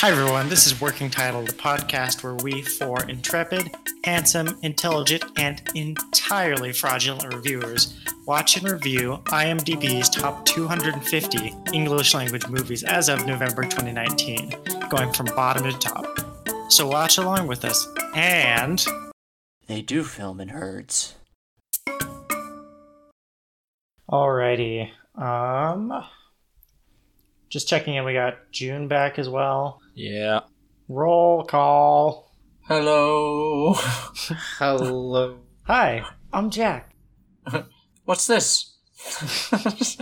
Hi, everyone. This is Working Title, the podcast where we four intrepid, handsome, intelligent, and entirely fraudulent reviewers watch and review IMDb's top 250 English language movies as of November 2019, going from bottom to top. So watch along with us. And They do film in herds. alrighty, um, just checking in. We got June back as well. Yeah. Roll call. Hello. Hello. Hi, I'm Jack. What's this?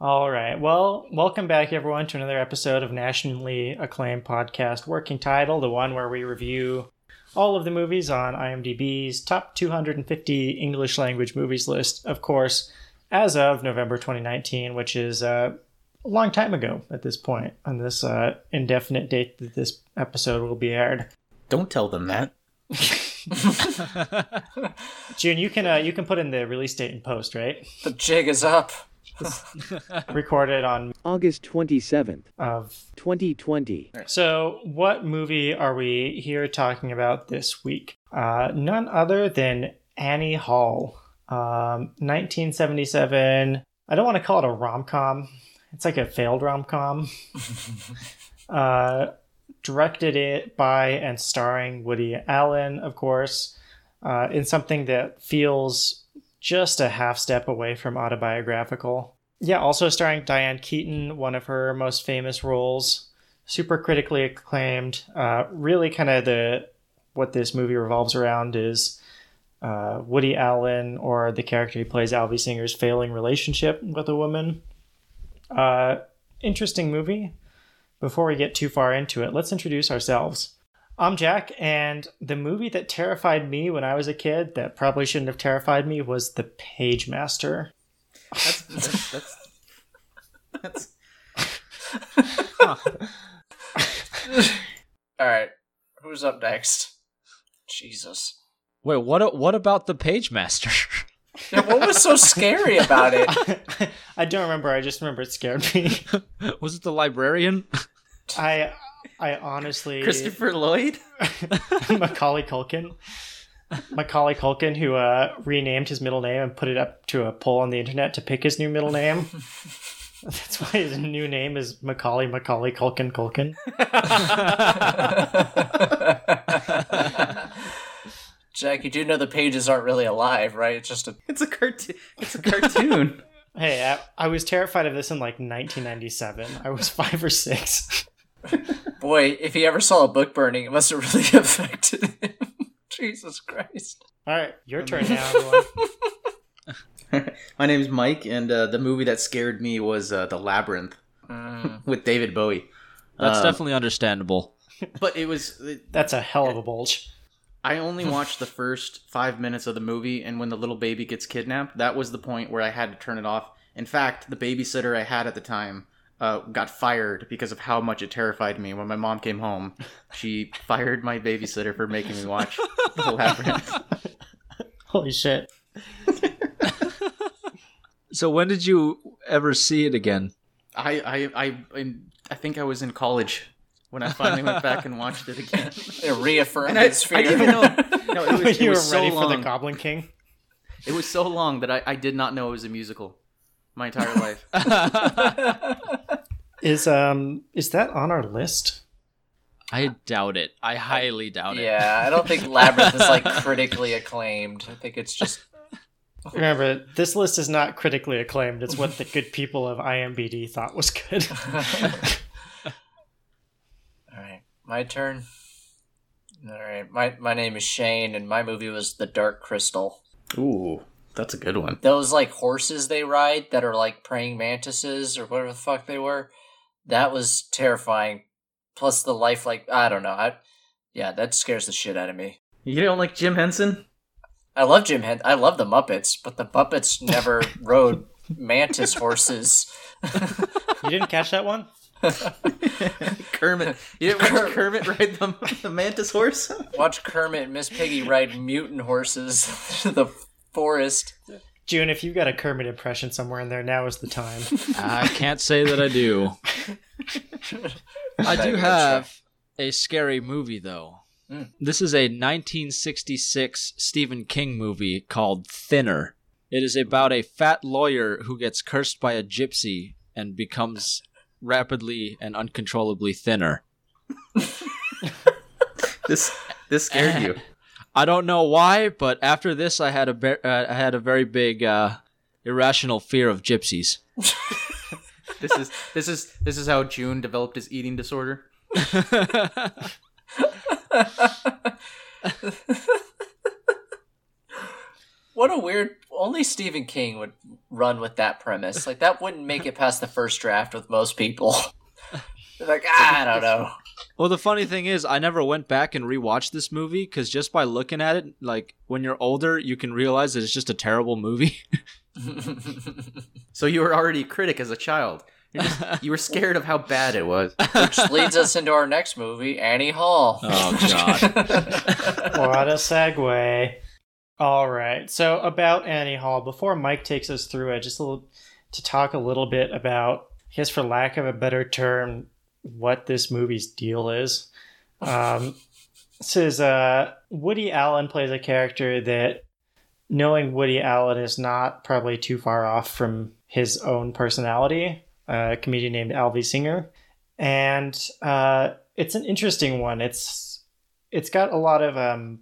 All right. Well, welcome back, everyone, to another episode of nationally acclaimed podcast, Working Title, the one where we review all of the movies on IMDb's top 250 English language movies list, of course, as of November 2019, which is uh, a long time ago at this point, on this uh, indefinite date that this episode will be aired. Don't tell them that. June, you can uh, you can put in the release date in post, right? the jig is up. Recorded on August 27th, of 2020. So, what movie are we here talking about this week? Uh, none other than Annie Hall, um, 1977. I don't want to call it a rom com. It's like a failed rom com. uh, directed it by and starring Woody Allen, of course, uh, in something that feels just a half step away from autobiographical. Yeah, also starring Diane Keaton, one of her most famous roles super critically acclaimed. Uh, really, kind of the what this movie revolves around is uh, Woody Allen or the character he plays, Alvy Singer's failing relationship with a woman. Uh, interesting movie. Before we get too far into it, let's introduce ourselves. I'm Jack, and the movie that terrified me when I was a kid, that probably shouldn't have terrified me, was The Pagemaster. That's that's that's, that's All right. Who's up next? Jesus. Wait, what? What about the Pagemaster? Yeah, what was so scary about it? I don't remember. I just remember it scared me. Was it the librarian? I, I honestly Christopher Lloyd. Macaulay Culkin. Macaulay Culkin, who uh, renamed his middle name and put it up to a poll on the internet to pick his new middle name. That's why his new name is Macaulay Macaulay Culkin Culkin. Jack, you do know the pages aren't really alive, right? It's just a. It's a cartoon. It's a cartoon. Hey, I, I was terrified of this in like 1997. I was five or six. Boy, if he ever saw a book burning, it must have really affected him. Jesus Christ. All right, your turn now. Everyone. My name's Mike, and uh, the movie that scared me was uh, The Labyrinth Mm. with David Bowie. That's Um, definitely understandable. But it was. That's a hell of a bulge. I only watched the first five minutes of the movie, and when the little baby gets kidnapped, that was the point where I had to turn it off. In fact, the babysitter I had at the time uh, got fired because of how much it terrified me. When my mom came home, she fired my babysitter for making me watch The Labyrinth. Holy shit. So when did you ever see it again? I, I, I, I, I think I was in college when I finally went back and watched it again. It reaffirmed And I, his I didn't even know. No, it was, it you were so ready for the. Goblin King? It was so long that I, I did not know it was a musical my entire life. Is um is that on our list? I doubt it. I highly doubt it. yeah, I don't think Labyrinth is like critically acclaimed. I think it's just. Remember, this list is not critically acclaimed. It's what the good people of IMBD thought was good. All right, my turn. All right, my my name is Shane, and my movie was The Dark Crystal. Ooh, that's a good one. Those like horses they ride that are like praying mantises or whatever the fuck they were. That was terrifying. Plus the life, like I don't know. I yeah, that scares the shit out of me. You don't like Jim Henson? I love Jim Hen. I love the Muppets, but the Muppets never rode mantis horses. you didn't catch that one? Kermit. You didn't watch Kermit ride the, the mantis horse? Watch Kermit and Miss Piggy ride mutant horses to the forest. June, if you've got a Kermit impression somewhere in there, now is the time. I can't say that I do. I do have a scary movie though. Mm. This is a 1966 Stephen King movie called Thinner. It is about a fat lawyer who gets cursed by a gypsy and becomes rapidly and uncontrollably thinner. This this scared you. I don't know why, but after this, I had a be- uh, I had a very big uh, irrational fear of gypsies. This is this is this is how June developed his eating disorder. What a weird. Only Stephen King would run with that premise. Like that wouldn't make it past the first draft with most people. They're like, ah, I don't know. well, the funny thing is, I never went back and rewatched this movie because just by looking at it, like when you're older, you can realize that it's just a terrible movie. So you were already a critic as a child. You're just, you were scared of how bad it was. Which leads us into our next movie, Annie Hall. Oh, God. What a segue. All right. So about Annie Hall, before Mike takes us through it, just little, to talk a little bit about, I guess for lack of a better term, what this movie's deal is. Um, this is uh, Woody Allen plays a character that, knowing Woody Allen is not probably too far off from his own personality, a comedian named Alvy Singer, and uh, it's an interesting one. It's it's got a lot of um,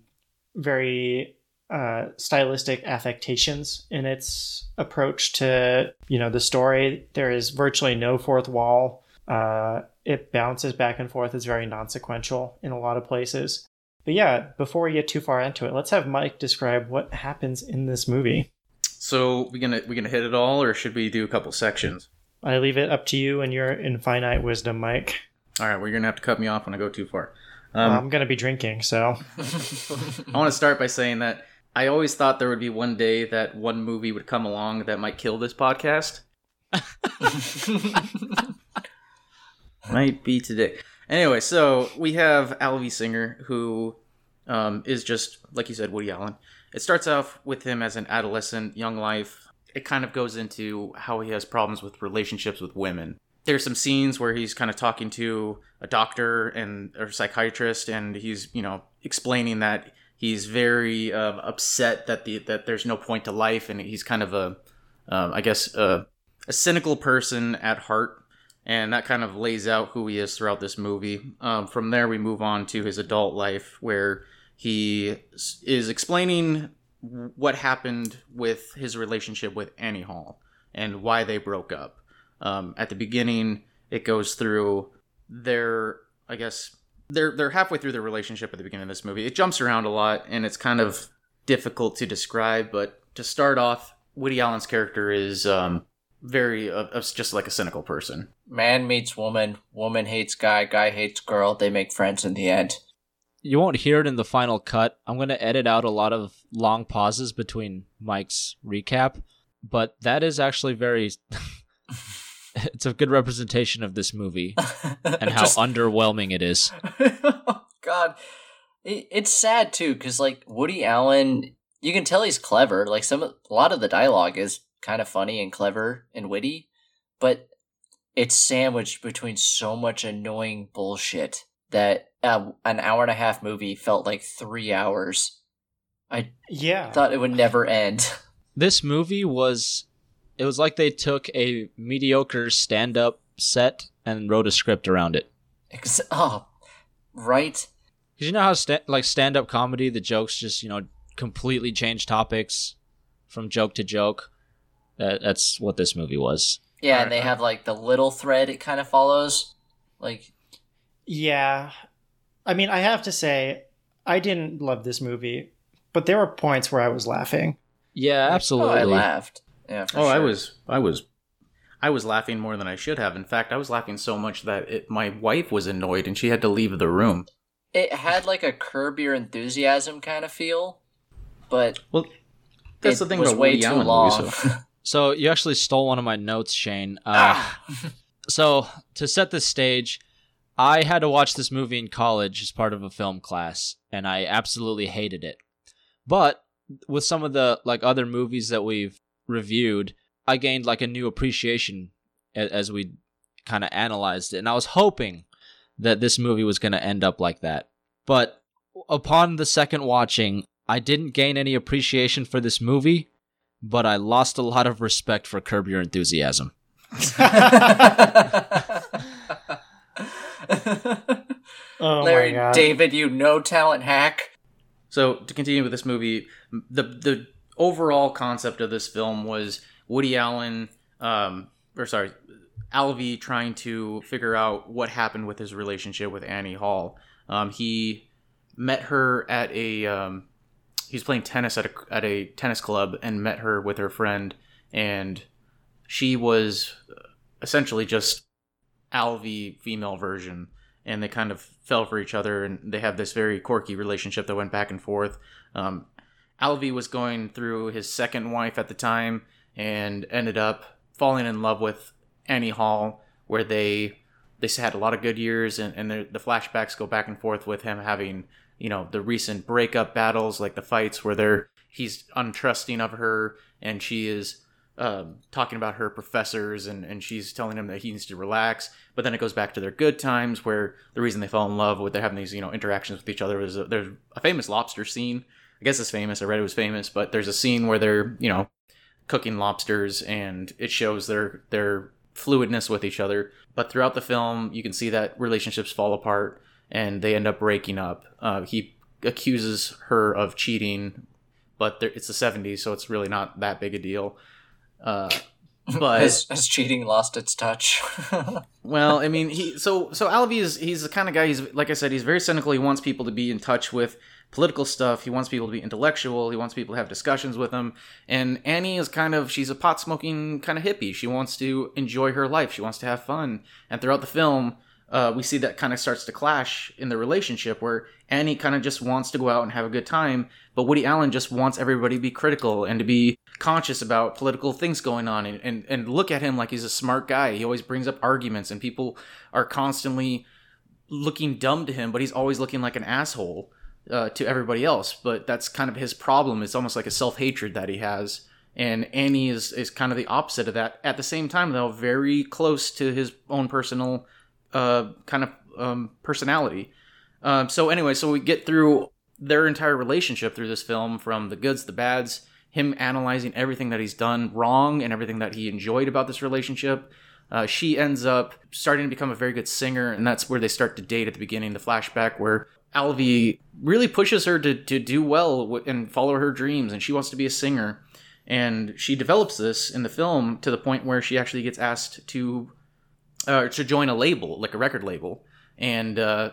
very uh, stylistic affectations in its approach to you know the story. There is virtually no fourth wall. Uh, it bounces back and forth. It's very non-sequential in a lot of places. But yeah, before we get too far into it, let's have Mike describe what happens in this movie. So we gonna we gonna hit it all, or should we do a couple sections? I leave it up to you and your infinite wisdom, Mike. All right, well, you're gonna have to cut me off when I go too far. Um, Um, I'm gonna be drinking, so I want to start by saying that I always thought there would be one day that one movie would come along that might kill this podcast. Might be today. Anyway, so we have Alvy Singer, who um, is just like you said, Woody Allen. It starts off with him as an adolescent, young life. It kind of goes into how he has problems with relationships with women. There's some scenes where he's kind of talking to a doctor and or psychiatrist, and he's you know explaining that he's very um, upset that the that there's no point to life, and he's kind of a, um, I guess, a, a cynical person at heart and that kind of lays out who he is throughout this movie. Um, from there, we move on to his adult life, where he is explaining what happened with his relationship with Annie Hall and why they broke up. Um, at the beginning, it goes through their, I guess, they're they're halfway through their relationship at the beginning of this movie. It jumps around a lot, and it's kind of difficult to describe. But to start off, Woody Allen's character is um, very uh, uh, just like a cynical person. Man meets woman, woman hates guy, guy hates girl. They make friends in the end. You won't hear it in the final cut. I'm going to edit out a lot of long pauses between Mike's recap, but that is actually very. it's a good representation of this movie and how Just- underwhelming it is. oh God, it, it's sad too because like Woody Allen, you can tell he's clever. Like some, a lot of the dialogue is kind of funny and clever and witty, but it's sandwiched between so much annoying bullshit that uh, an hour and a half movie felt like three hours. I yeah. thought it would never end. This movie was. It was like they took a mediocre stand up set and wrote a script around it. Ex- oh, right. Because you know how sta- like stand up comedy, the jokes just you know completely change topics from joke to joke. That that's what this movie was. Yeah, and they uh, have like the little thread it kind of follows. Like, Yeah. I mean, I have to say, I didn't love this movie, but there were points where I was laughing. Yeah, oh, absolutely. I laughed. Yeah. for Oh, I was, I was, I was laughing more than I should have. In fact, I was laughing so much that it, my wife was annoyed and she had to leave the room. It had like a curb your enthusiasm kind of feel, but Well, that's it the thing was about way Woody too Allen long. movies. so- So you actually stole one of my notes, Shane. Uh, ah, So to set the stage, I had to watch this movie in college as part of a film class, and I absolutely hated it. But with some of the like other movies that we've reviewed, I gained like a new appreciation a- as we kind of analyzed it, and I was hoping that this movie was going to end up like that. But upon the second watching, I didn't gain any appreciation for this movie, but I lost a lot of respect for Curb Your Enthusiasm. Oh Larry my god. David, you no talent hack. So to continue with this movie, the the overall concept of this film was Woody Allen, um, or sorry, Alvy trying to figure out what happened with his relationship with Annie Hall. Um, he met her at a um, he was playing tennis at a at a tennis club and met her with her friend, and she was essentially just Alvy female version, and they kind of fell for each other, and they have this very quirky relationship that went back and forth. Um, Alvy was going through his second wife at the time, and ended up falling in love with Annie Hall, where they they had a lot of good years, and, and the the flashbacks go back and forth with him having you know the recent breakup battles, like the fights where they're he's untrusting of her, and she is um, talking about her professors and, and she's telling him that he needs to relax. But then it goes back to their good times where the reason they fell in love with they're having these, you know, interactions with each other is there's a famous lobster scene. I guess it's famous. I read it was famous, but there's a scene where they're, you know, cooking lobsters and it shows their their fluidness with each other. But throughout the film, you can see that relationships fall apart and they end up breaking up. Uh, he accuses her of cheating, but there, it's the 70s, so it's really not that big a deal. Uh, but Has, has cheating lost its touch? well, I mean, he so so Alvy is he's the kind of guy. He's like I said, he's very cynical. He wants people to be in touch with political stuff. He wants people to be intellectual. He wants people to have discussions with him. And Annie is kind of she's a pot smoking kind of hippie. She wants to enjoy her life. She wants to have fun. And throughout the film, uh, we see that kind of starts to clash in the relationship where Annie kind of just wants to go out and have a good time, but Woody Allen just wants everybody to be critical and to be conscious about political things going on and, and, and look at him like he's a smart guy. He always brings up arguments and people are constantly looking dumb to him, but he's always looking like an asshole uh, to everybody else. But that's kind of his problem. It's almost like a self hatred that he has. And Annie is, is kind of the opposite of that. At the same time, though, very close to his own personal uh, kind of um, personality. Um, so anyway, so we get through their entire relationship through this film, from the goods, the bads, him analyzing everything that he's done wrong and everything that he enjoyed about this relationship. Uh, she ends up starting to become a very good singer, and that's where they start to date at the beginning, the flashback where Alvy really pushes her to, to do well and follow her dreams, and she wants to be a singer. And she develops this in the film to the point where she actually gets asked to uh, to join a label, like a record label. And uh,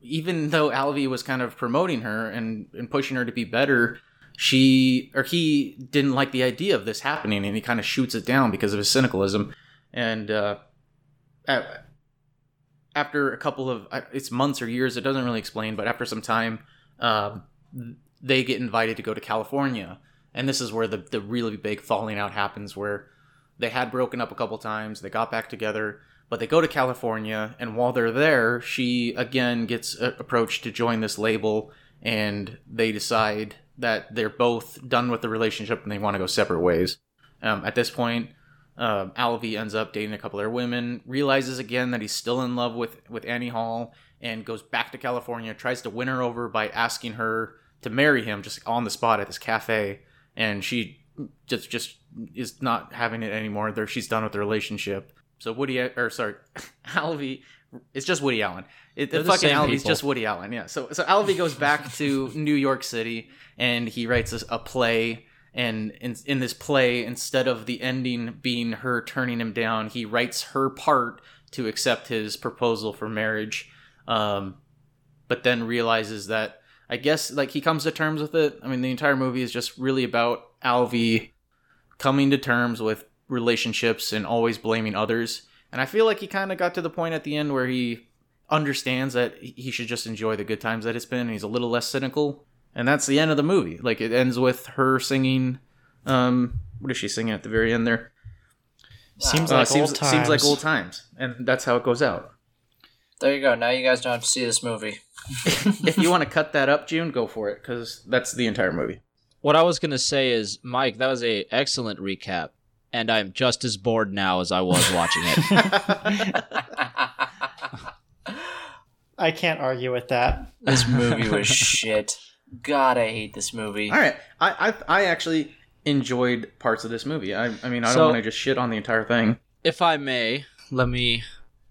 even though Alvy was kind of promoting her and, and pushing her to be better, she or he didn't like the idea of this happening, and he kind of shoots it down because of his cynicalism. And uh, a- after a couple of it's months or years, it doesn't really explain, but after some time, um, they get invited to go to California, and this is where the the really big falling out happens, where they had broken up a couple times, they got back together, but they go to California, and while they're there, she again gets uh, approached to join this label, and they decide that they're both done with the relationship and they want to go separate ways. Um, at this point, uh, Alvy ends up dating a couple other women, realizes again that he's still in love with with Annie Hall, and goes back to California, tries to win her over by asking her to marry him just on the spot at this cafe, and she just just is not having it anymore. There, she's done with the relationship. So Woody, or sorry, Alvy, it's just Woody Allen. It, the fucking Alvy's just Woody Allen. Yeah. So so Alvy goes back to New York City and he writes a, a play. And in, in this play, instead of the ending being her turning him down, he writes her part to accept his proposal for marriage. Um, but then realizes that I guess like he comes to terms with it. I mean, the entire movie is just really about Alvy coming to terms with relationships and always blaming others. And I feel like he kind of got to the point at the end where he understands that he should just enjoy the good times that it's been and he's a little less cynical. And that's the end of the movie. Like it ends with her singing um what is she singing at the very end there? Seems Uh, like seems, old times. seems like old times. And that's how it goes out. There you go. Now you guys don't have to see this movie. if you want to cut that up, June, go for it cuz that's the entire movie. What I was gonna say is, Mike, that was a excellent recap, and I'm just as bored now as I was watching it. I can't argue with that. This movie was shit. God, I hate this movie. All right, I I, I actually enjoyed parts of this movie. I I mean I So- don't want to just shit on the entire thing. If I may, let me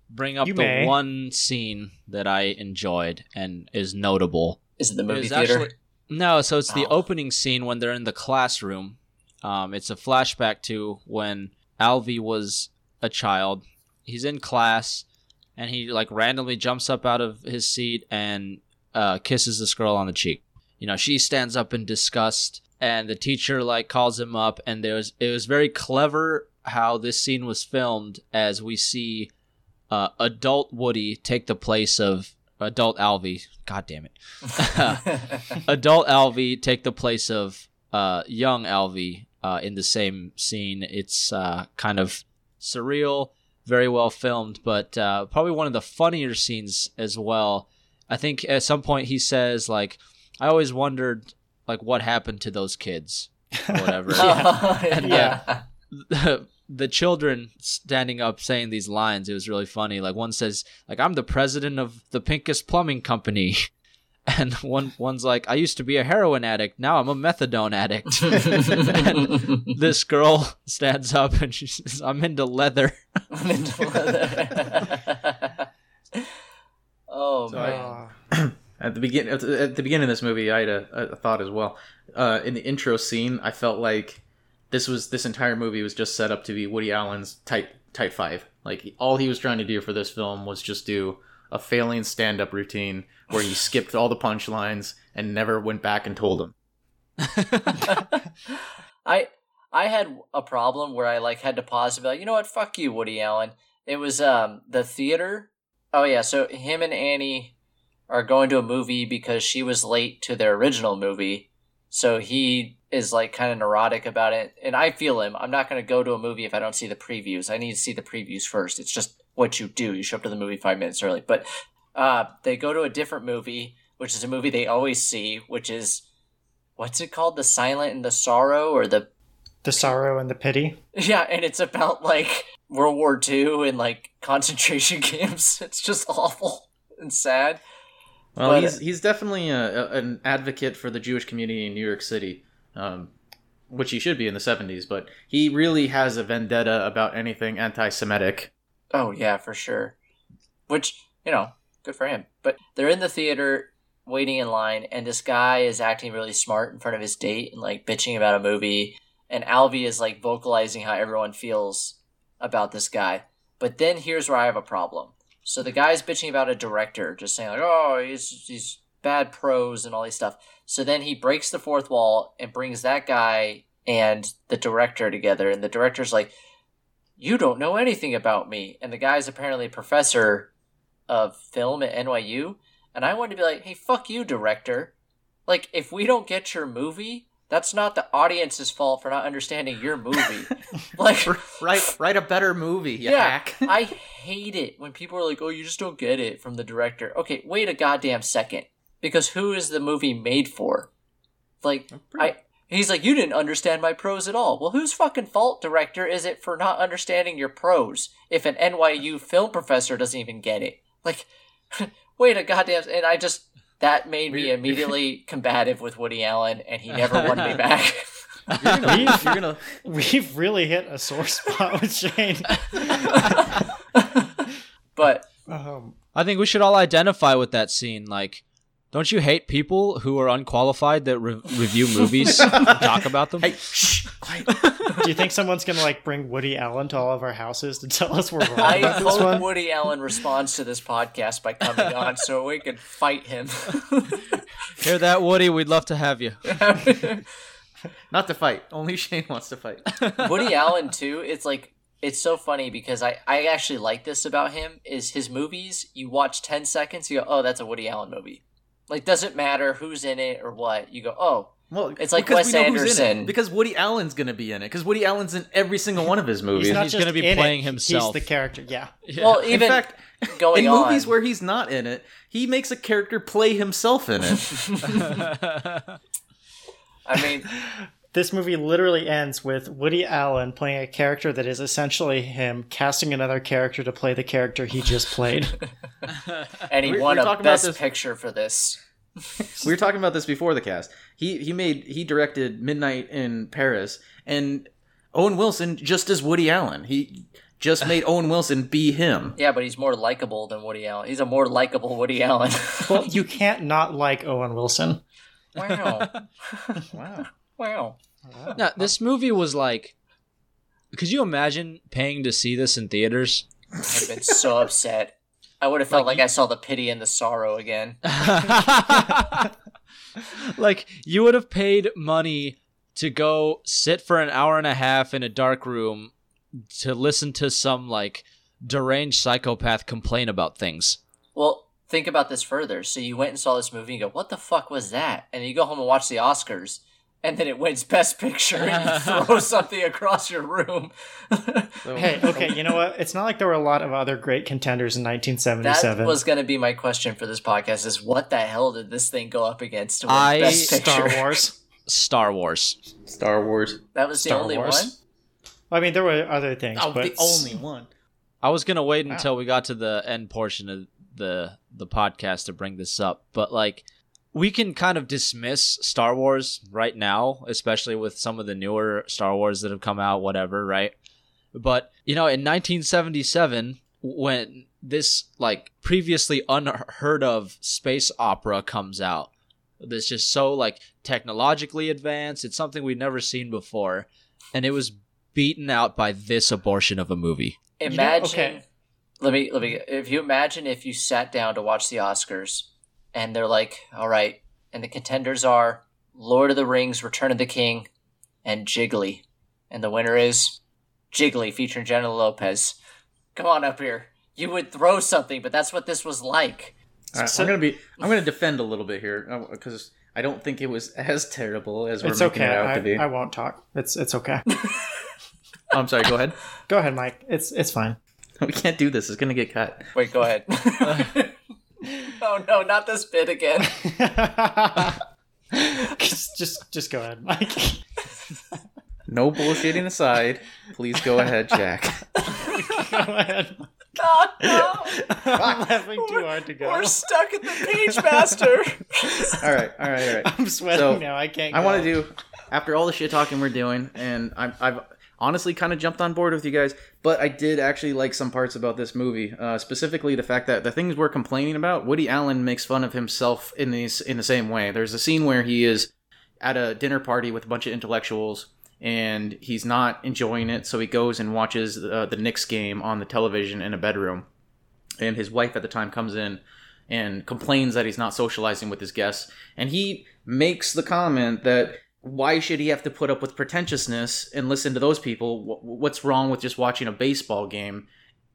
bring up You the may. one scene that I enjoyed and is notable. Is it the movie was theater? actually- no, so it's the Oh. opening scene when they're in the classroom. Um, it's a flashback to when Alvy was a child. He's in class, and he like randomly jumps up out of his seat and uh, kisses this girl on the cheek. You know, she stands up in disgust, and the teacher like calls him up, and there was it was very clever how this scene was filmed as we see uh, adult Woody take the place of adult Alvy. God damn it adult Alvy take the place of uh, young Alvy uh, in the same scene. It's uh, kind of surreal, very well filmed, but uh, probably one of the funnier scenes as well. I think at some point he says like, "I always wondered like what happened to those kids." or Whatever. yeah. Yeah. the, the children standing up saying these lines it was really funny like one says like i'm the president of the pinkest plumbing company and one one's like i used to be a heroin addict now i'm a methadone addict and this girl stands up and she says i'm into leather I'm into leather. oh So man. Oh, At the begin at the, at the beginning of this movie, I had a, a thought as well. Uh, in the intro scene, I felt like this was this entire movie was just set up to be Woody Allen's tight tight five. Like all he was trying to do for this film was just do a failing stand up routine where he skipped all the punchlines and never went back and told them. I I had a problem where I like had to pause and be like, you know what, fuck you, Woody Allen. It was um the theater. Oh yeah, so him and Annie are going to a movie because she was late to their original movie. So he is like kind of neurotic about it, and I feel him. I'm not going to go to a movie if I don't see the previews. I need to see the previews first. It's just what you do. You show up to the movie five minutes early. But uh, they go to a different movie, which is a movie they always see, which is what's it called? The Silent and the Sorrow, or the the sorrow and the pity. yeah, and it's about like World War II and like concentration camps. It's just awful and sad. Well, But- he's he's definitely a, a, an advocate for the Jewish community in New York City, um, which he should be in the '70s. But he really has a vendetta about anything anti-Semitic. Oh yeah, for sure. Which you know, good for him. But they're in the theater waiting in line, and this guy is acting really smart in front of his date and like bitching about a movie. And Alvy is like vocalizing how everyone feels about this guy. But then here's where I have a problem. So the guy's bitching about a director, just saying like, "Oh, he's he's bad prose and all these stuff." So then he breaks the fourth wall and brings that guy and the director together, and the director's like, "You don't know anything about me," and the guy's apparently a professor of film at NYU, and I wanted to be like, "Hey, fuck you, director! Like, if we don't get your movie." That's not the audience's fault for not understanding your movie. like, Write write a better movie, yeah. I hate it when people are like, "Oh, you just don't get it from the director." Okay, wait a goddamn second, because who is the movie made for? Like, oh, I he's like, "You didn't understand my prose at all." Well, whose fucking fault, director, is it for not understanding your prose if an NYU film professor doesn't even get it? Like, wait a goddamn, and I just that made me immediately combative with Woody Allen, and he never won me back. You're gonna, you're gonna We've really hit a sore spot with Shane. but Um, i think we should all identify with that scene like don't you hate people who are unqualified that re- review movies and talk about them hey shh quiet. do you think someone's gonna like bring Woody Allen to all of our houses to tell us we're wrong I about this hope one? Woody Allen responds to this podcast by coming on so we can fight him. hear that woody we'd love to have you Not to fight. Only Shane wants to fight. Woody Allen too. It's like it's so funny because I I actually like this about him is his movies. You watch ten seconds, you go, oh, that's a Woody Allen movie. Like doesn't matter who's in it or what. You go, oh, Well, It's like because Wes we know who's in it. Anderson. Because Woody Allen's gonna be in it. Because Woody Allen's in every single one of his movies. He's He's gonna be playing it, himself. He's the character. Yeah. well, in even fact, going in on. movies where he's not in it, he makes a character play himself in it. I mean, This movie literally ends with Woody Allen playing a character that is essentially him casting another character to play the character he just played. and he We- we won were a best picture for this. we were talking about this before the cast. He he made he directed Midnight in Paris and Owen Wilson just as Woody Allen. He just made Owen Wilson be him. Yeah, but he's more likable than Woody Allen. He's a more likable Woody Allen. Well, you can't not like Owen Wilson. wow. Wow. Wow. now, this movie was like. Could you imagine paying to see this in theaters? I'd have been so upset. I would have felt Like, like, I saw the pity and the sorrow again. like you would have paid money to go sit for an hour and a half in a dark room to listen to some like deranged psychopath complain about things. Well, think about this further. So you went and saw this movie and you go, what the fuck was that? And you go home and watch the Oscars. And then it wins Best Picture and you throw something across your room. So- Hey, okay, you know what? It's not like there were a lot of other great contenders in 1977. that 1977. was going to be my question for this podcast is what the hell did this thing go up against to win I- Best Picture? Star Wars. Star Wars. Star Wars. That was the Star only Wars. one? I mean, there were other things, Oh, but the only one. I was gonna wait Wow. until we got to the end portion of the the podcast to bring this up, but like we can kind of dismiss Star Wars right now, especially with some of the newer Star Wars that have come out, whatever, right? But you know, in 1977, when this like previously unheard of space opera comes out, that's just so like technologically advanced, it's something we've never seen before, and it was beaten out by this abortion of a movie. know, Imagine. okay. Let me let me. If you imagine if you sat down to watch the Oscars, and they're like, "All right," and the contenders are Lord of the Rings, Return of the King, and Jiggly, and the winner is Jiggly featuring Jenna Lopez. Come on up here. You would throw something, but that's what this was like. All right, So- I'm gonna be. I'm gonna defend a little bit here uh, because I don't think it was as terrible as we're it's making okay. it out to be. I, I won't talk. It's it's okay. I'm sorry. Go ahead. Go ahead, Mike. It's it's fine. we can't do this. It's gonna get cut. Wait, go ahead. Not this bit again. just, just just go ahead, Mike. No bullshitting aside. Please go ahead, Jack. go ahead. No, no. I'm laughing too hard to go. We're stuck at the Pagemaster. All right. All right. All right. I'm sweating So, now. I can't. I want to do after all the shit talking we're doing, and I'm, I've honestly kind of jumped on board with you guys, but I did actually like some parts about this movie, uh, specifically the fact that the things we're complaining about, Woody Allen makes fun of himself in these in the same way. There's a scene where he is at a dinner party with a bunch of intellectuals. And he's not enjoying it, so he goes and watches uh, the Knicks game on the television in a bedroom. And his wife at the time comes in and complains that he's not socializing with his guests. And he makes the comment that why should he have to put up with pretentiousness and listen to those people? What's wrong with just watching a baseball game?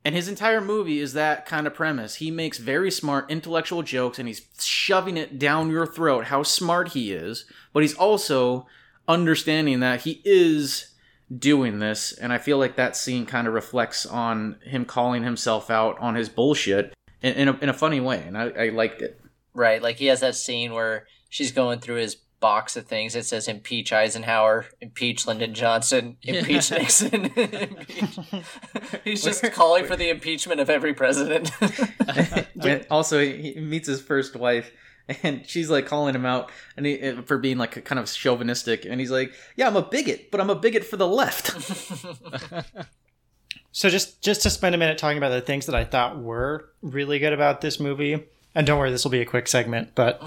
And his entire movie is that kind of premise. He makes very smart intellectual jokes and he's shoving it down your throat how smart he is, but he's also understanding that he is doing this. And I feel like that scene kind of reflects on him calling himself out on his bullshit in, in, a, in a funny way. And I, I liked it. Right, like he has that scene where she's going through his box of things. It says impeach Eisenhower, impeach Lyndon Johnson, impeach Yeah. Nixon. impeach. He's just calling for the impeachment of every president. And also, he he meets his first wife, and she's like calling him out and he, uh, for being like kind of chauvinistic, and he's like, "Yeah, I'm a bigot, but I'm a bigot for the left." So just just to spend a minute talking about the things that I thought were really good about this movie, and don't worry, this will be a quick segment, but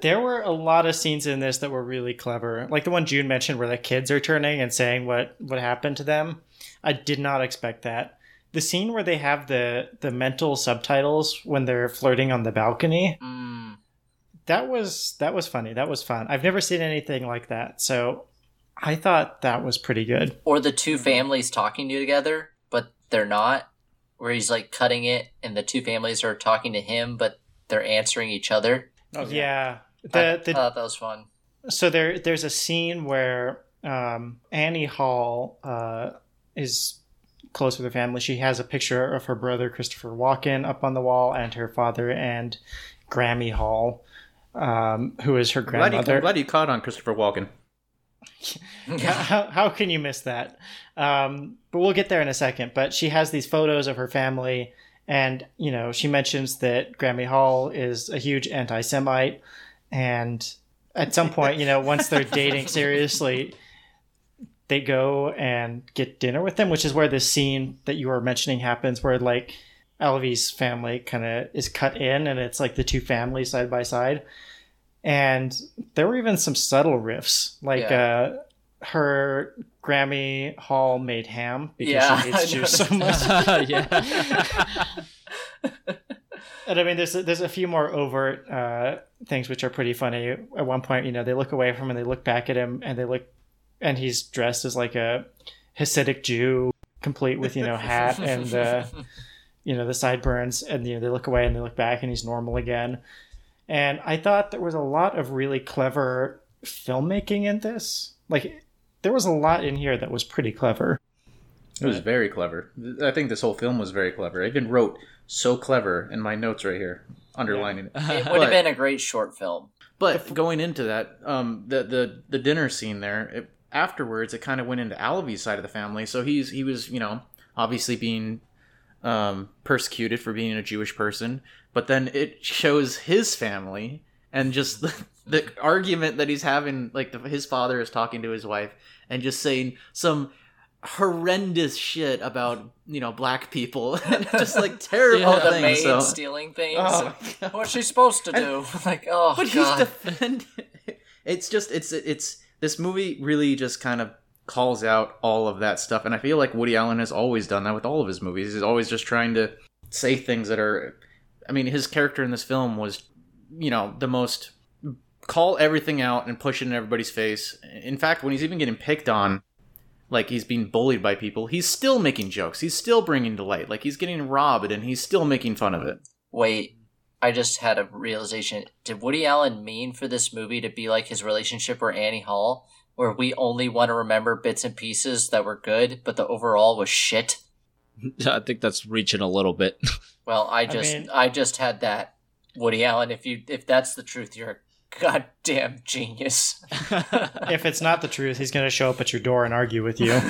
there were a lot of scenes in this that were really clever, like the one June mentioned where the kids are turning and saying what what happened to them. I did not expect that. The scene where they have the the mental subtitles when they're flirting on the balcony, Mm, that was that was funny. That was fun. I've never seen anything like that, so I thought that was pretty good. Or the two families talking to you together, but they're not. Where he's like cutting it, and the two families are talking to him, but they're answering each other. Oh, yeah. I, The I the thought that was fun. so there there's a scene where um, Annie Hall uh, is close with her family. She has a picture of her brother Christopher Walken up on the wall, and her father and Grammy Hall, um, who is her I'm glad, you, grandmother. I'm glad you caught on Christopher Walken. how, how can you miss that? Um, but we'll get there in a second. But she has these photos of her family, And, you know, she mentions that Grammy Hall is a huge anti Semite. And at some point, you know, once they're dating seriously, they go and get dinner with them, which is where this scene that you were mentioning happens, where like Alvy's family kind of is cut in and it's like the two families side by side. And there were even some subtle riffs, like Yeah. uh, her Grammy Hall made ham because Yeah, she hates Jews so much. yeah. And I mean, there's there's a few more overt uh, things which are pretty funny. At one point, you know, they look away from him and they look back at him and they look, and he's dressed as like a Hasidic Jew, complete with you know hat and uh, you know the sideburns, and you know they look away and they look back and he's normal again. And I thought there was a lot of really clever filmmaking in this. Like, there was a lot in here that was pretty clever. It was very clever. I think this whole film was very clever. I even wrote "so clever" in my notes right here, underlining it. It would But- have been a great short film. But going into that, um, the the the dinner scene there, it, afterwards, it kind of went into Alvy's side of the family. So he's he was you know obviously being um, persecuted for being a Jewish person, but then it shows his family and just the, the argument that he's having. Like the, his father is talking to his wife and just saying some horrendous shit about you know black people just like terrible Oh, the things. maid so. stealing things. Oh. What's she supposed to do? like, oh but god. he's defending. It's just it's it's this movie really just kind of calls out all of that stuff, and I feel like Woody Allen has always done that with all of his movies. He's always just trying to say things that are. I mean, his character in this film was, you know, the most call everything out and push it in everybody's face. In fact, when he's even getting picked on, like he's being bullied by people, he's still making jokes. He's still bringing to light. Like he's getting robbed, and he's still making fun of it. Wait, I just had a realization. Did Woody Allen mean for this movie to be like his relationship with Annie Hall, where we only want to remember bits and pieces that were good, but the overall was shit? I think that's reaching a little bit. Well, I just I, mean- just had that Woody Allen. If you if that's the truth, you're a goddamn genius. If it's not the truth, he's going to show up at your door and argue with you.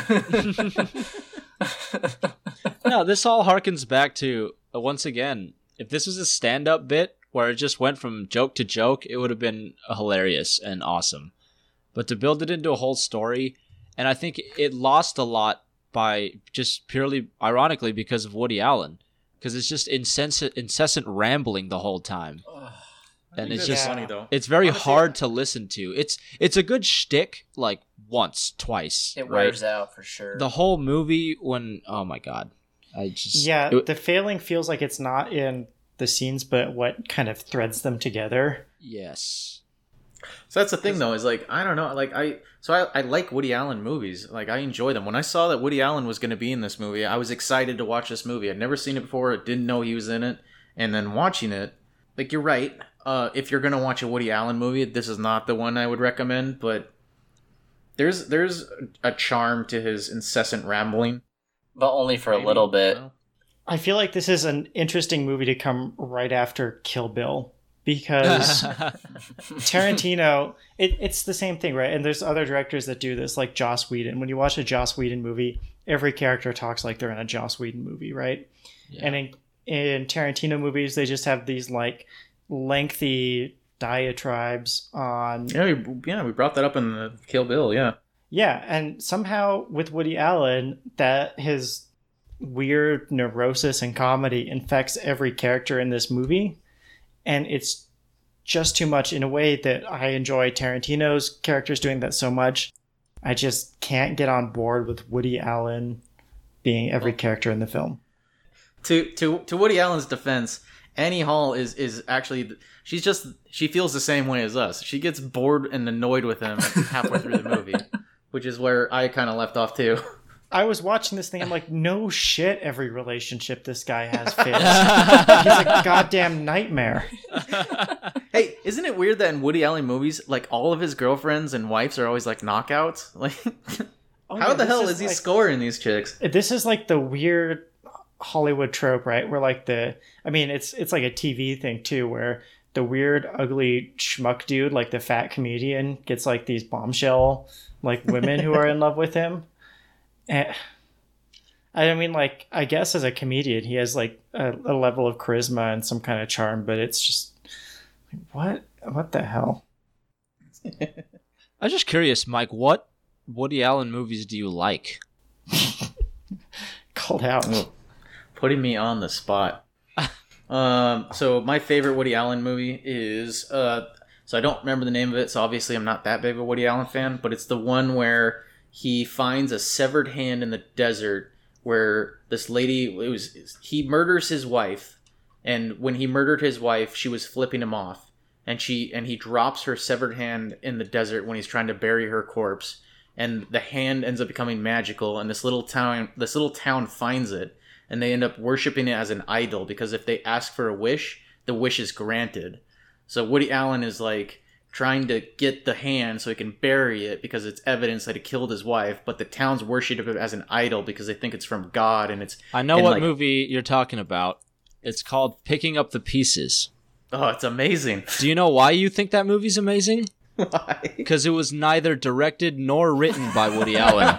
no, this all harkens back to uh, once again. If this was a stand-up bit where it just went from joke to joke, it would have been hilarious and awesome. But to build it into a whole story, and I think it lost a lot by just purely ironically because of Woody Allen, because it's just incessant, incessant rambling the whole time, and it's just funny though. it's very Honestly, hard to listen to. It's it's a good shtick like once, twice, it right? wears out for sure. The whole movie when oh my god, I just Yeah, it- the failing feels like it's not in the scenes, but what kind of threads them together. yes. So that's the thing, though, is like I don't know, like I so I, I like Woody Allen movies, like I enjoy them. When I saw that Woody Allen was going to be in this movie, I was excited to watch this movie. I'd never seen it before, didn't know he was in it, and then watching it, like you're right. Uh, if you're gonna watch a Woody Allen movie, this is not the one I would recommend. But there's there's a charm to his incessant rambling. but only for a little bit. Well, I feel like this is an interesting movie to come right after Kill Bill because Tarantino, it, it's the same thing, right? And there's other directors that do this, like Joss Whedon. When you watch a Joss Whedon movie, every character talks like they're in a Joss Whedon movie, right? Yeah. And in, in Tarantino movies, they just have these like lengthy diatribes on yeah, we, yeah, we brought that up in the Kill Bill. Yeah, Yeah, and somehow with Woody Allen, that his weird neurosis and comedy infects every character in this movie, and it's just too much in a way that I enjoy Tarantino's characters doing that so much. I just can't get on board with Woody Allen being every character in the film. to to to Woody Allen's defense, Annie Hall is is actually she's just she feels the same way as us. She gets bored and annoyed with him halfway through the movie, which is where I kind of left off too. I was watching this thing, I'm like, no shit, every relationship this guy has failed. He's a goddamn nightmare. hey, isn't it weird that in Woody Allen movies, like all of his girlfriends and wives are always like knockouts? Like, Oh, how yeah, the this hell is he like- scoring these chicks? this is like the weird Hollywood trope, right? Where like the I mean it's it's like a TV thing too where the weird ugly schmuck dude, like the fat comedian, gets like these bombshell like women who are in love with him. And I mean, like, I guess as a comedian, he has like a, a level of charisma and some kind of charm, but it's just what what the hell? I'm just curious, Mike. What Woody Allen movies do you like? Called out. Oh. Putting me on the spot. um, so my favorite Woody Allen movie is uh, so I don't remember the name of it. So obviously I'm not that big of a Woody Allen fan, but it's the one where he finds a severed hand in the desert, where this lady it was he murders his wife, and when he murdered his wife, she was flipping him off, and she and he drops her severed hand in the desert when he's trying to bury her corpse and the hand ends up becoming magical and this little town this little town finds it and they end up worshiping it as an idol because if they ask for a wish the wish is granted so woody allen is like trying to get the hand so he can bury it because it's evidence that he killed his wife but the town's worship it as an idol because they think it's from god and it's I know what like- movie you're talking about. It's called Picking Up the Pieces. oh it's amazing Do you know why you think that movie's amazing? why Because it was neither directed nor written by Woody Allen.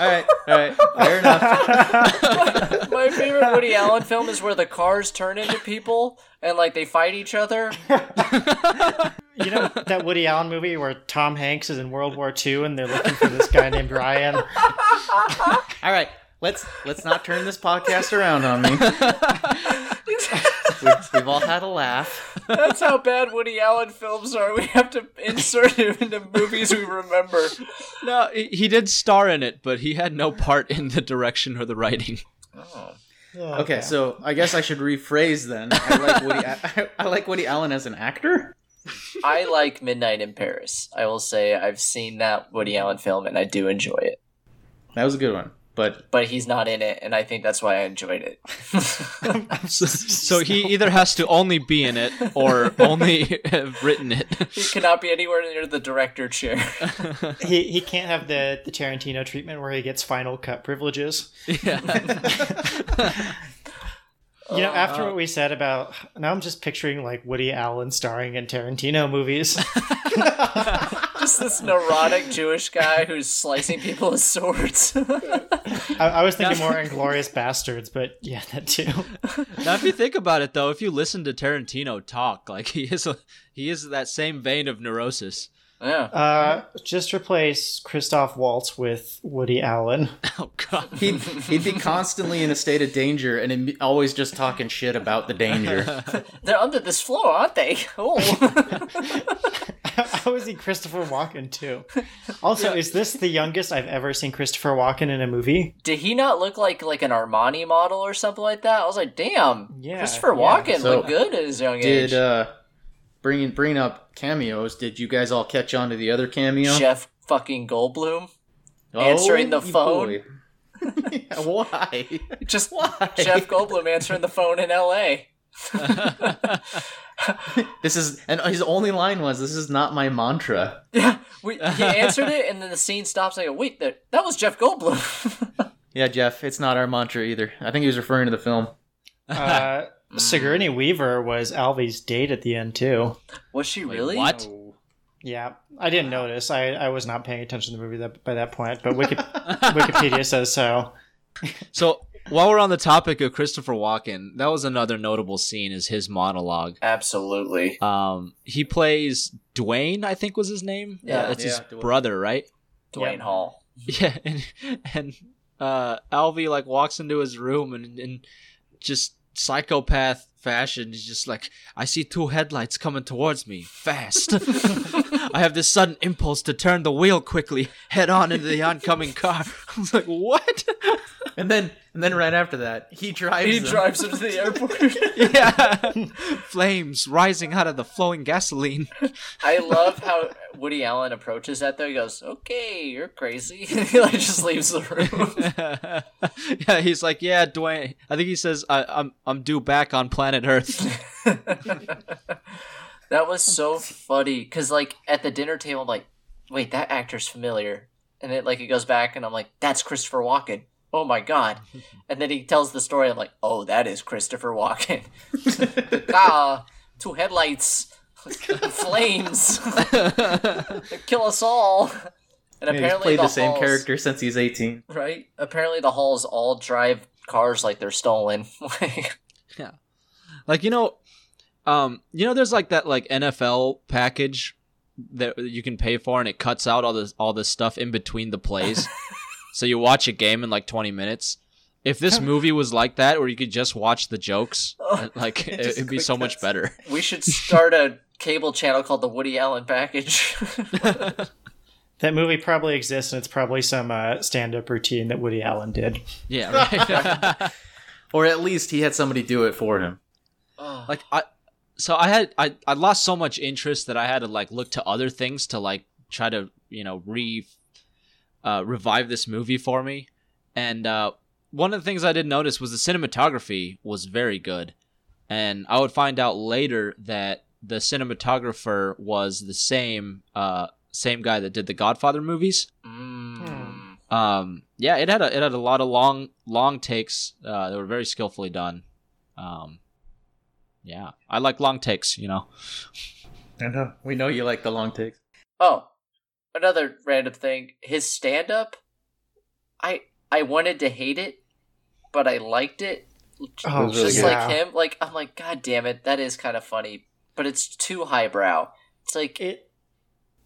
all right all right fair enough My favorite Woody Allen film is where the cars turn into people and like they fight each other. You know that Woody Allen movie where Tom Hanks is in World War II and they're looking for this guy named Ryan? All right, let's let's not turn this podcast around on me. we've, we've all had a laugh. That's how bad Woody Allen films are. We have to insert him into movies we remember. no, he he did star in it, but he had no part in the direction or the writing. Oh. Okay, so I guess I should rephrase then. I like Woody. I, I like Woody Allen as an actor. I like Midnight in Paris. I will say I've seen that Woody Allen film and I do enjoy it. That was a good one, but But he's not in it, and I think that's why I enjoyed it. So, so he either has to only be in it or only have written it. he cannot be anywhere near the director chair. He he can't have the the Tarantino treatment where he gets final cut privileges. yeah. You know, after what we said about now, I'm just picturing like Woody Allen starring in Tarantino movies. Just this neurotic Jewish guy who's slicing people with swords. I, I was thinking more Inglourious Basterds, but yeah, that too. Now, if you think about it, though, if you listen to Tarantino talk, like he is, a, he is that same vein of neurosis. yeah. Uh, just replace Christoph Waltz with Woody Allen. Oh God. he'd he'd be constantly in a state of danger and he'd always just talking shit about the danger. They're under this floor, aren't they? Oh. I was in Christopher Walken too. Also, is this the youngest I've ever seen Christopher Walken in a movie? Did he not look like like an Armani model or something like that? I was like, damn. Yeah, Christopher yeah. Walken So, looked good at his young age. Did uh, bringing bringing up cameos? Did you guys all catch on to the other cameo? Jeff fucking Goldblum answering the Oh, phone. boy. Yeah, why? Just Why? Jeff Goldblum answering the phone in L.A. This is and his only line was, "This is not my mantra." Yeah, we, he answered it, and then the scene stops. And I go, "Wait, that that was Jeff Goldblum." Yeah, Jeff, it's not our mantra either. I think he was referring to the film. Uh, Sigourney Weaver was Alvy's date at the end too. was she Wait, really? what? Yeah, I didn't notice. I, I was not paying attention to the movie that, by that point, but Wiki, Wikipedia says so. So while we're on the topic of Christopher Walken, that was another notable scene is his monologue. Absolutely. Um, he plays Duane, I think was his name. Yeah. Uh, it's his Duane. brother, right? Duane Yeah. Hall. Yeah, and and uh, Alvy like walks into his room and and just psychopath fashion. He's just like, I see two headlights coming towards me fast. I have this sudden impulse to turn the wheel quickly, head on into the oncoming car. I was like, what? And then and then right after that, he drives. He them. drives him to the airport. yeah, flames rising out of the flowing gasoline. I love how Woody Allen approaches that. Though he goes, "Okay, you're crazy," and he like just leaves the room. yeah, he's like, yeah, Duane. I think he says, I, I'm I'm due back on planet Earth. that was so funny because like at the dinner table, I'm like, "Wait, that actor's familiar," and it like it goes back, and I'm like, "That's Christopher Walken." Oh my god! And then he tells the story. I'm like, "Oh, that is Christopher Walken." ah, two headlights. Flames kill us all. And Yeah, he's apparently played the, the, same halls- character since he's 18. right? Apparently the halls all drive cars like they're stolen. Like, like you know, um, you know, there's like that like NFL package that you can pay for, and it cuts out all this all this stuff in between the plays, so you watch a game in like 20 minutes. If this movie was like that, where you could just watch the jokes, like it, it'd be quick so much better. we should start a cable channel called the Woody Allen package. That movie probably exists, and it's probably some uh, stand-up routine that Woody Allen did. yeah, right. Or at least he had somebody do it for him. Oh, like I so I had I, I lost so much interest that I had to like look to other things to like try to you know re uh, revive this movie for me and uh, one of the things I did notice was the cinematography was very good and I would find out later that the cinematographer was the same uh, same guy that did the Godfather movies mm. um yeah it had a it had a lot of long long takes uh that were very skillfully done um yeah i like long takes you know I know. We know you like the long takes. Oh, another random thing. His stand up, I I wanted to hate it, but I liked it. Oh, was really just good. like yeah. him. Like I'm like, God damn it, that is kind of funny, but it's too highbrow. It's like It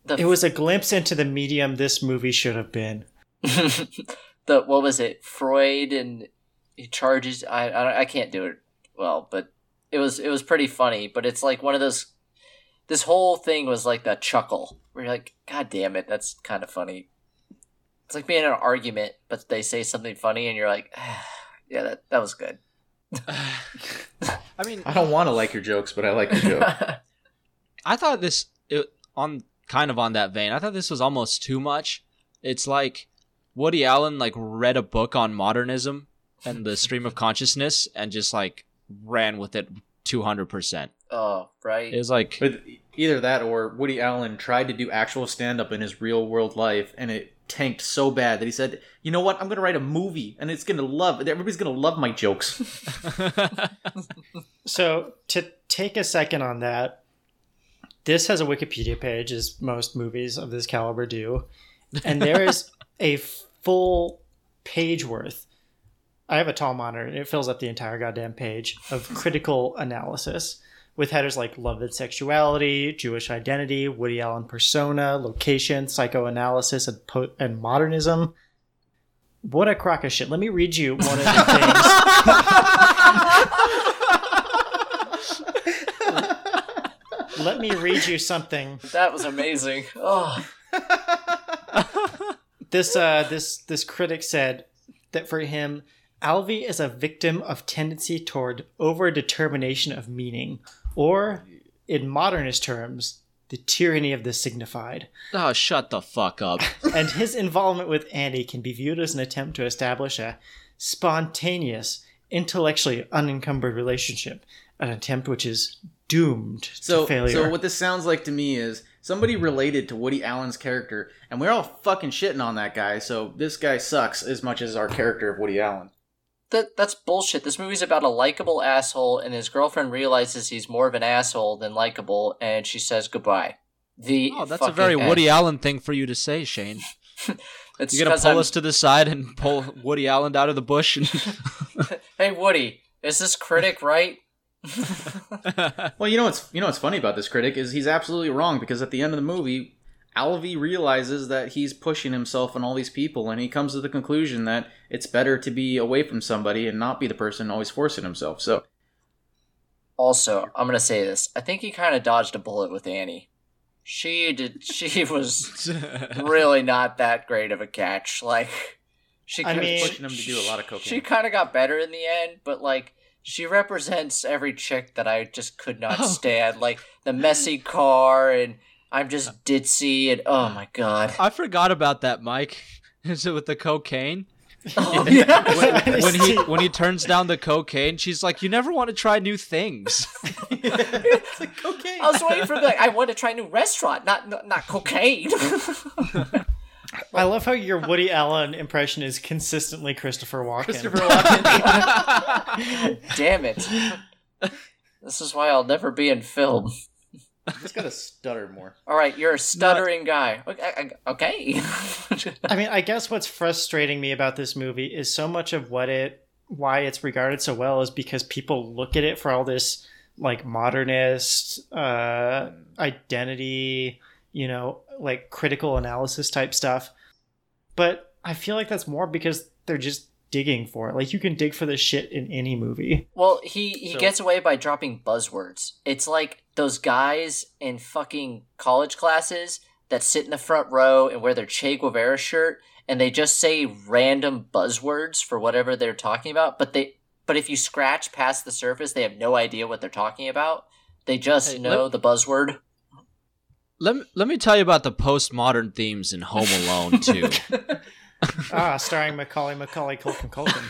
the it was a glimpse into the medium this movie should have been. the what was it? Freud and he charges. I, I I can't do it well, but it was it was pretty funny. But it's like one of those. This whole thing was like that chuckle where you're like, God damn it, that's kind of funny. It's like being in an argument, but they say something funny, and you're like, yeah, that that was good. i mean I don't want to like your jokes, but I like your joke. i thought this it, on kind of on that vein i thought this was almost too much it's like woody allen like read a book on modernism and the stream of consciousness and just like ran with it 200% oh, right. it was like But either that or Woody Allen tried to do actual stand up in his real world life and it tanked so bad that he said, "You know what? I'm going to write a movie and it's going to love everybody's going to love my jokes." So to take a second on that, this has a Wikipedia page, as most movies of this caliber do, and there is a full page worth. I have a tall monitor, and it fills up the entire goddamn page of critical analysis with headers like love and sexuality, Jewish identity, Woody Allen persona, location, psychoanalysis, and, po- and modernism. What a crock of shit. Let me read you one of the things. Let me read you something. that was amazing. Oh, This uh this this critic said that for him, Alvy is a victim of tendency toward overdetermination of meaning, or in modernist terms, the tyranny of the signified. oh shut the fuck up And his involvement with Annie can be viewed as an attempt to establish a spontaneous, intellectually unencumbered relationship, an attempt which is doomed So, to failure. so what this sounds like to me is somebody related to Woody Allen's character, and we're all fucking shitting on that guy. So this guy sucks as much as our character of Woody Allen. That that's bullshit. This movie's about a likable asshole, and his girlfriend realizes he's more of an asshole than likable, and she says goodbye. The oh that's a very end. woody allen thing for you to say shane It's You're gonna pull I'm- us to the side and pull Woody Allen out of the bush. And Hey Woody, is this critic right? Well, you know what's you know what's funny about this critic is he's absolutely wrong because at the end of the movie, Alvy realizes that he's pushing himself on all these people, and he comes to the conclusion that it's better to be away from somebody and not be the person always forcing himself. So Also, I'm gonna say this. I think he kind of dodged a bullet with Annie. She did. She was really not that great of a catch. Like, she. I could- mean- pushing him to do a lot of cocaine. She kind of got better in the end, but like she represents every chick that I just could not Oh. stand. Like the messy car, and I'm just uh, ditzy, and oh my god. I forgot about that, Mike. Is it with the cocaine? Oh, yeah. When, when he when he turns down the cocaine, she's like, "You never want to try new things." it's like cocaine. I was waiting for like I want to try a new restaurant, not not, not cocaine. I love how your Woody Allen impression is consistently Christopher Walken. Christopher Walken. Damn it. This is why I'll never be in film. You just gotta stutter more. All right, you're a stuttering guy. Okay. okay. I mean, I guess what's frustrating me about this movie is so much of what it, why it's regarded so well, is because people look at it for all this like modernist uh, identity, you know, like critical analysis type stuff. But I feel like that's more because they're just digging for it. Like you can dig for this shit in any movie. well, he he So- gets away by dropping buzzwords. It's like those guys in fucking college classes that sit in the front row and wear their Che Guevara shirt and they just say random buzzwords for whatever they're talking about, but they but if you scratch past the surface, they have no idea what they're talking about. They just Hey, know let- the buzzword. Let me, let me tell you about the postmodern themes in Home Alone too. ah, starring Macaulay, Macaulay, Culkin, Culkin.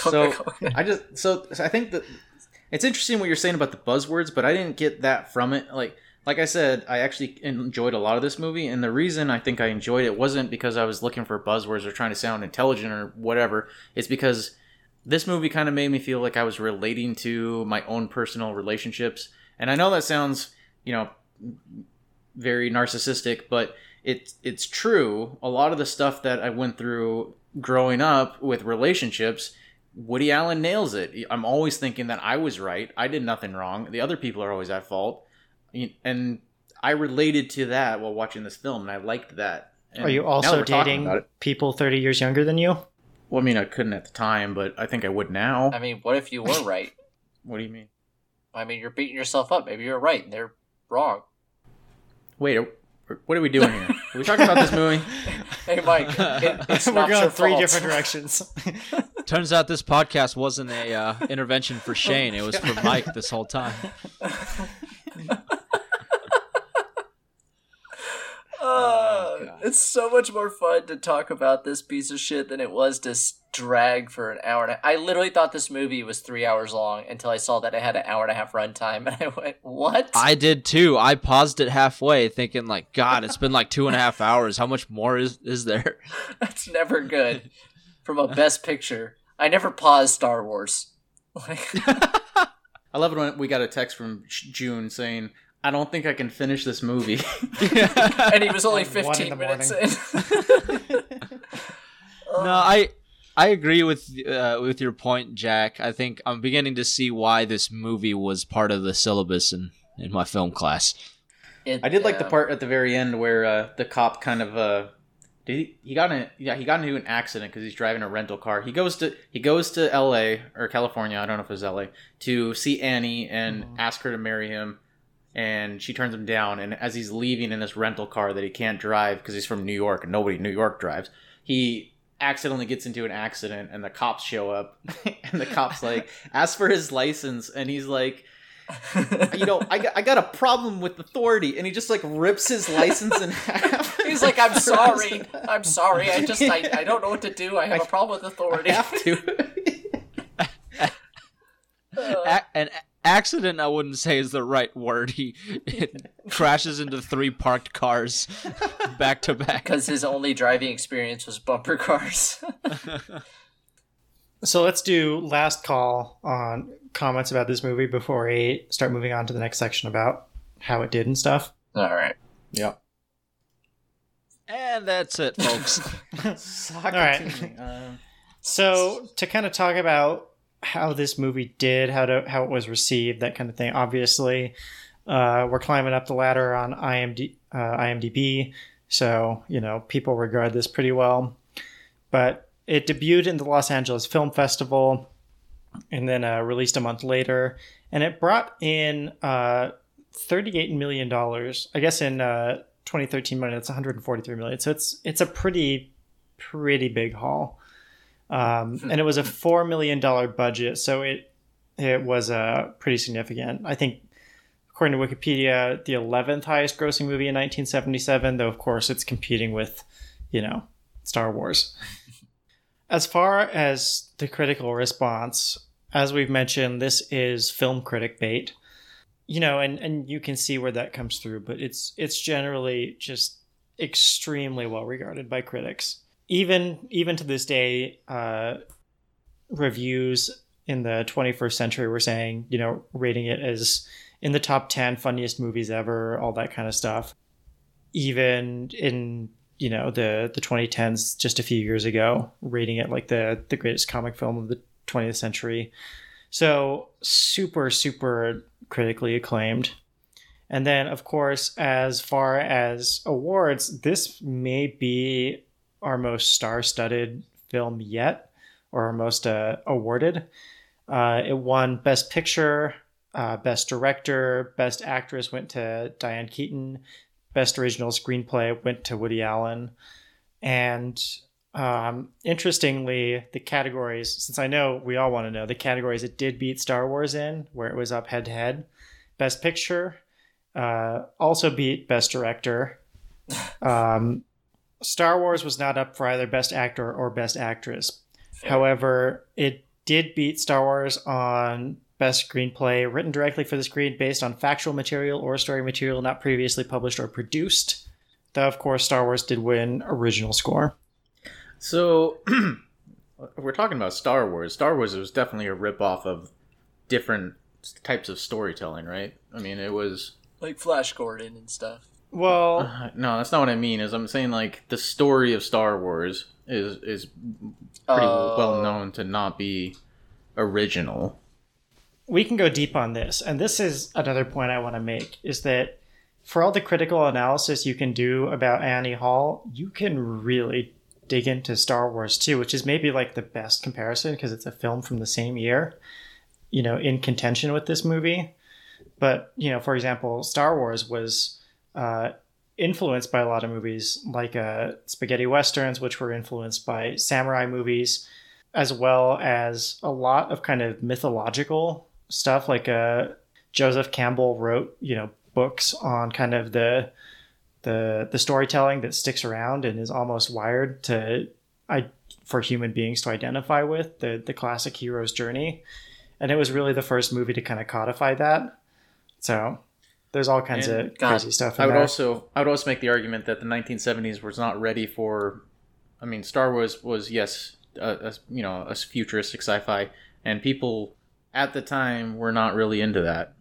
So I just so, so I think that it's interesting what you're saying about the buzzwords, but I didn't get that from it. Like like I said, I actually enjoyed a lot of this movie, and the reason I think I enjoyed it wasn't because I was looking for buzzwords or trying to sound intelligent or whatever. It's because this movie kind of made me feel like I was relating to my own personal relationships, and I know that sounds you know very narcissistic, but it's it's true. A lot of the stuff that I went through growing up with relationships, Woody Allen nails it. I'm always thinking that I was right. I did nothing wrong. The other people are always at fault, and I related to that while watching this film, and I liked that. And Are you also that we're talking dating people 30 years younger than you? Well, I mean, I couldn't at the time, but I think I would now. I mean, what if you were right? What do you mean? I mean, you're beating yourself up. Maybe you're right and they're wrong. Wait, what are we doing here? Are we talking about this movie? Hey, Mike, it, it's We're not going your three fault. different directions. Turns out this podcast wasn't a uh, intervention for Shane; it was for Mike this whole time. Uh, it's so much more fun to talk about this piece of shit than it was to drag for an hour and a I literally thought this movie was three hours long until I saw that it had an hour and a half runtime, and I went, "What?" I did too. I paused it halfway, thinking like, "God, it's been like two and a half hours. How much more is is there?" That's never good from a best picture. I never paused Star Wars. Like, I love it when we got a text from June saying, "I don't think I can finish this movie." and he was only At one in 15 the minutes morning. in. no, I I agree with uh, with your point, Jack. I think I'm beginning to see why this movie was part of the syllabus in in my film class. It- I did like the part at the very end where uh, the cop kind of uh, did he, he got in yeah he got into an accident because he's driving a rental car. He goes to he goes to L.A. or California. I don't know if it was L.A. to see Annie and ask her to marry him, and she turns him down. And as he's leaving in this rental car that he can't drive because he's from New York and nobody in New York drives, he accidentally gets into an accident and the cops show up and the cops like ask for his license and he's like you know, I got, I got a problem with authority, and he just like rips his license in half. He's like, I'm sorry. I'm sorry. I just, I, I don't know what to do. I have a problem with I authority. have to. A- an a- accident, I wouldn't say is the right word. He it crashes into three parked cars back to back. Because his only driving experience was bumper cars. so let's do last call on comments about this movie before we start moving on to the next section about how it did and stuff. All right. yeah. And that's it, folks. All right. Um, So to kind of talk about how this movie did, how to how it was received, that kind of thing. Obviously, uh, we're climbing up the ladder on IMD, uh, IMDb, so you know people regard this pretty well. But it debuted in the Los Angeles Film Festival, and then uh, released a month later, and it brought in uh, thirty-eight million dollars. I guess in uh, 2013 money, that's 143 million. So it's it's a pretty pretty big haul um, and it was a four million dollar budget, so it it was uh, pretty significant. I think, according to Wikipedia, the eleventh highest grossing movie in 1977. Though of course it's competing with, you know, Star Wars. As far as the critical response, as we've mentioned, this is film critic bait. You know, and and you can see where that comes through, but it's it's generally just extremely well regarded by critics even even to this day, uh, reviews in the 21st century were saying, you know, rating it as in the top 10 funniest movies ever, all that kind of stuff. Even in, you know, the the 2010s just a few years ago, rating it like the the greatest comic film of the 20th century. So, super super critically acclaimed. And then of course, as far as awards, this may be our most star-studded film yet or our most uh, awarded. Uh, it won Best Picture, uh, Best Director, Best Actress went to Diane Keaton, Best Original Screenplay went to Woody Allen, and um, interestingly, the categories, since I know we all want to know, the categories it did beat Star Wars in, where it was up head to head. Best Picture uh, also beat Best Director. Um, Star Wars was not up for either Best Actor or Best Actress. However, it did beat Star Wars on Best Screenplay, written directly for the screen based on factual material or story material not previously published or produced. Though, of course, Star Wars did win original score. So, if we're talking about Star Wars. Star Wars was definitely a ripoff of different types of storytelling, right? I mean, it was. like Flash Gordon and stuff. Well, Uh, no, that's not what I mean. Is I'm saying like the story of Star Wars is is pretty Oh. well known to not be original. we can go deep on this and this is another point i want to make is that for all the critical analysis you can do about annie hall you can really dig into star wars too which is maybe like the best comparison because it's a film from the same year you know in contention with this movie but you know for example star wars was uh, influenced by a lot of movies like uh, spaghetti westerns which were influenced by samurai movies as well as a lot of kind of mythological stuff like uh Joseph Campbell wrote, you know, books on kind of the the the storytelling that sticks around and is almost wired to I for human beings to identify with the the classic hero's journey. And it was really the first movie to kind of codify that. So there's all kinds And of God, crazy stuff in I would there. also I would also make the argument that the 1970s was not ready for. I mean, Star Wars was yes, a, a you know a futuristic sci-fi, and people at the time were not really into that.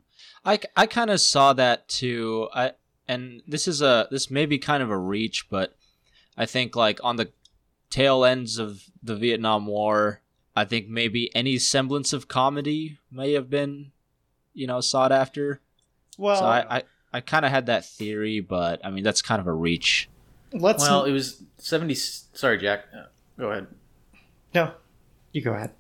I, I kind of saw that too. I and this is a this may be kind of a reach, but I think like on the tail ends of the Vietnam War, I think maybe any semblance of comedy may have been, you know, sought after. Well, so I I, I kind of had that theory, but I mean that's kind of a reach. let's Well, it was 70. Sorry, Jack. Uh, Go ahead. no, you go ahead.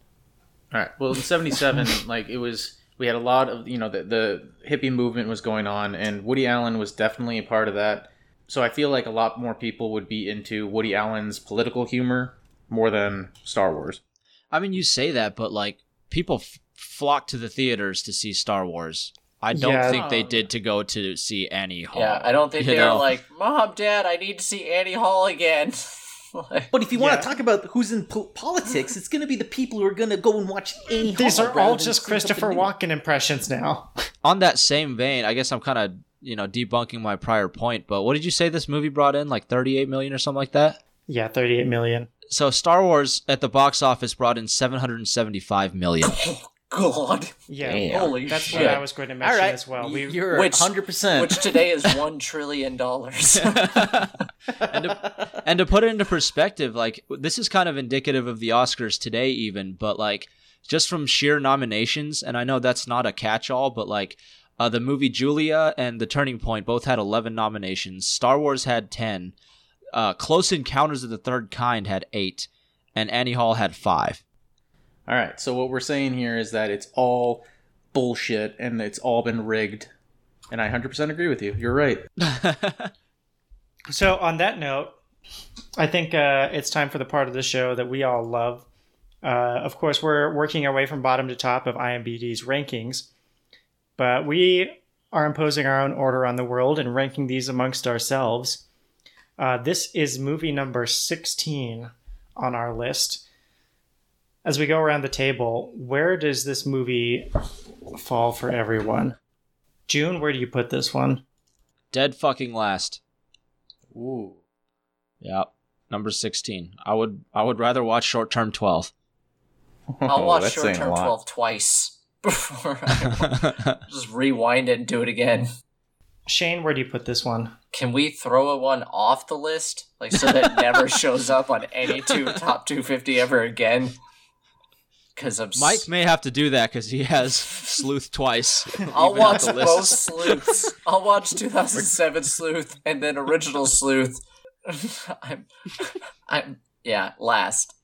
All right. Well, in '77, like it was, we had a lot of you know the the hippie movement was going on, and Woody Allen was definitely a part of that. So I feel like a lot more people would be into Woody Allen's political humor more than Star Wars. I mean, you say that, but like people f- flock to the theaters to see Star Wars. I don't Yeah. think they did to go to see Annie Hall. Yeah, I don't think they're know? like, Mom, Dad, I need to see Annie Hall again. Like, But if you Yeah. want to talk about who's in po- politics, it's going to be the people who are going to go and watch Annie These Hall are all just Christopher new. Walken impressions now. on that same vein, I guess I'm kind of you know debunking my prior point. But what did you say this movie brought in? Like 38 million or something like that. yeah, 38 million. So Star Wars at the box office brought in 775 million. God. Yeah, Damn. Holy that's shit. what I was going to mention right, as well. We you're Which- 100%. Which today is one trillion dollars. and, to, and to put it into perspective, like this is kind of indicative of the Oscars today, even. But like just from sheer nominations, and I know that's not a catch-all, but like uh, the movie Julia and The Turning Point both had 11 nominations. Star Wars had 10. Uh, Close Encounters of the Third Kind had eight, and Annie Hall had five. All right. So what we're saying here is that it's all bullshit and it's all been rigged. And I 100% agree with you. You're right. So, on that note, I think uh, it's time for the part of the show that we all love. Uh, of course, we're working our way from bottom to top of IMDb's rankings, but we are imposing our own order on the world and ranking these amongst ourselves. Uh, this is movie number 16 on our list. As we go around the table, where does this movie fall for everyone? June, where do you put this one? Dead fucking last. Ooh. Yeah, number 16. I would I would rather watch Short Term 12. I'll watch That's Short Term 12 twice. before I just rewind it and do it again. Shane, where do you put this one? Can we throw a one off the list, like so that it never shows up on any two top 250 ever again? Because I'm s- Mike may have to do that because he has Sleuth twice. I'll watch both sleuths. I'll watch 2007 sleuth and then original sleuth. I'm, I'm, yeah, last.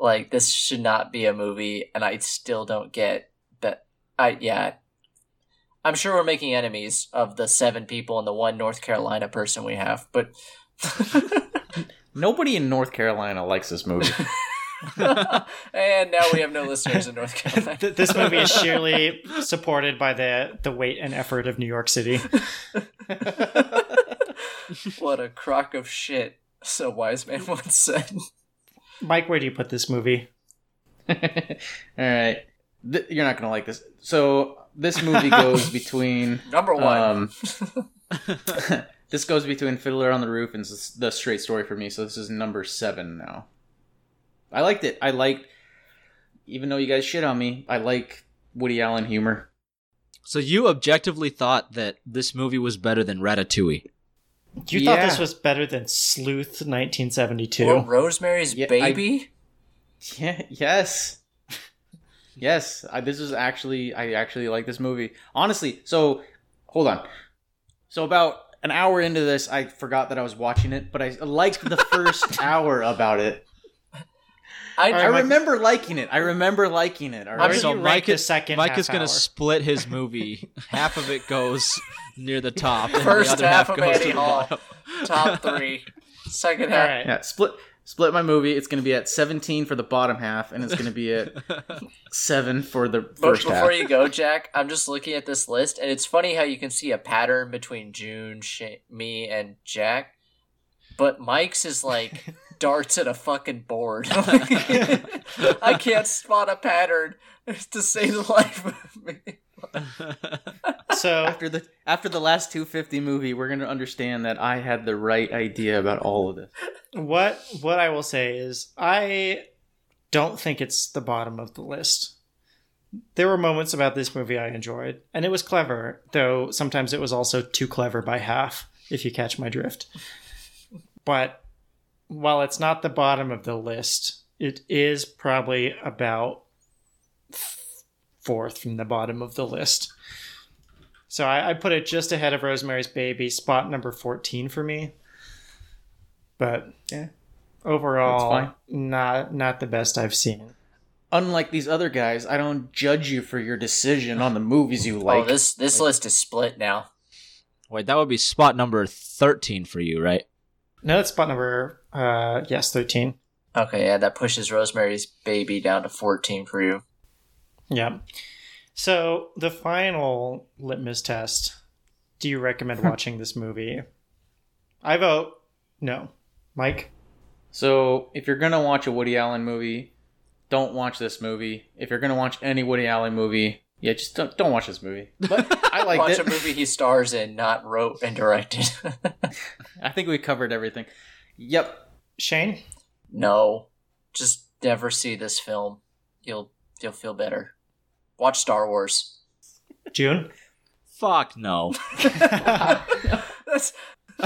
Like this should not be a movie, and I still don't get that. I yeah, I'm sure we're making enemies of the seven people and the one North Carolina person we have, but Nobody in North Carolina likes this movie. and now we have no listeners in North Carolina. This movie is sheerly supported by the the weight and effort of New York City. what a crock of shit! So wise man once said. Mike, where do you put this movie? All right, Th- you're not gonna like this. So this movie goes between Number one. um, this goes between Fiddler on the Roof and s- The Straight Story for me. So this is number seven now. I liked it. I liked, even though you guys shit on me, I like Woody Allen humor. so you objectively thought that this movie was better than Ratatouille. You thought this was better than Sleuth 1972? Or Rosemary's Yeah, I- Baby. Yeah. Yes. yes. I, this is actually I actually like this movie. Honestly. So hold on. So about an hour into this, I forgot that I was watching it, but I liked the first hour about it. I, I remember liking it. I remember liking it. All Where right. did so Mike the is- second Mike half is going to split his movie. half of it goes near the top, and First the other half half, of goes Annie to the Hall. bottom. top three. Second half. right. Yeah, split split my movie. It's going to be at 17 for the bottom half, and it's going to be at seven for the first before half. Before you go, Jack, I'm just looking at this list, and it's funny how you can see a pattern between June, Sha- me, and Jack. But Mike's is like darts at a fucking board. I can't spot a pattern to save the life of me. So after the after the last 250 movie, we're going to understand that I had the right idea about all of this. what what I will say is I don't think it's the bottom of the list. There were moments about this movie I enjoyed, and it was clever, though sometimes it was also too clever by half, if you catch my drift. But while it's not the bottom of the list, it is probably about fourth from the bottom of the list. So I, I put it just ahead of Rosemary's Baby, spot number 14 for me. But Yeah. overall, not not the best I've seen. Unlike these other guys, I don't judge you for your decision on the movies you like. oh, this this list is split now. Wait, that would be spot number 13 for you, right? No, that's spot number uh yes, 13. Okay, yeah, that pushes Rosemary's Baby down to 14 for you. Yeah. So the final litmus test. Do you recommend watching this movie? I vote no. Mike? So, if you're gonna watch a Woody Allen movie, don't watch this movie. If you're gonna watch any Woody Allen movie, yeah, just don't, don't watch this movie. But I like Watch it. a movie he stars in, not wrote and directed. I think we covered everything. Yep. Shane? no, just never see this film. You'll you'll feel better. Watch Star Wars. June? Fuck no. That's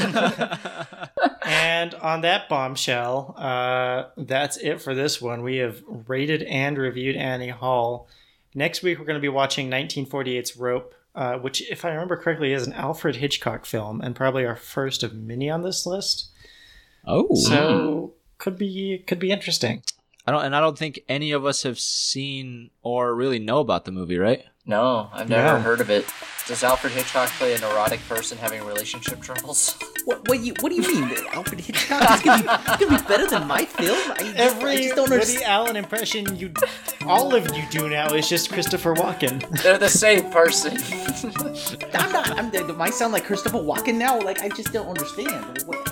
and on that bombshell, uh, that's it for this one. We have rated and reviewed Annie Hall. Next week, we're going to be watching 1948's Rope, uh, which, if I remember correctly, is an Alfred Hitchcock film and probably our first of many on this list. Oh. So hmm. could be could be interesting. I don't and I don't think any of us have seen or really know about the movie, right? no, I've never No. heard of it. Does Alfred Hitchcock play a neurotic person having relationship troubles? What, what, you, what do you mean? Alfred Hitchcock is gonna, be, it's gonna be better than my film? I just, I Every just don't Woody understand. Allen impression you, all of you do now is just Christopher Walken. They're the same person. I'm not. I'm, do I sound like Christopher Walken now? Like I just don't understand. What,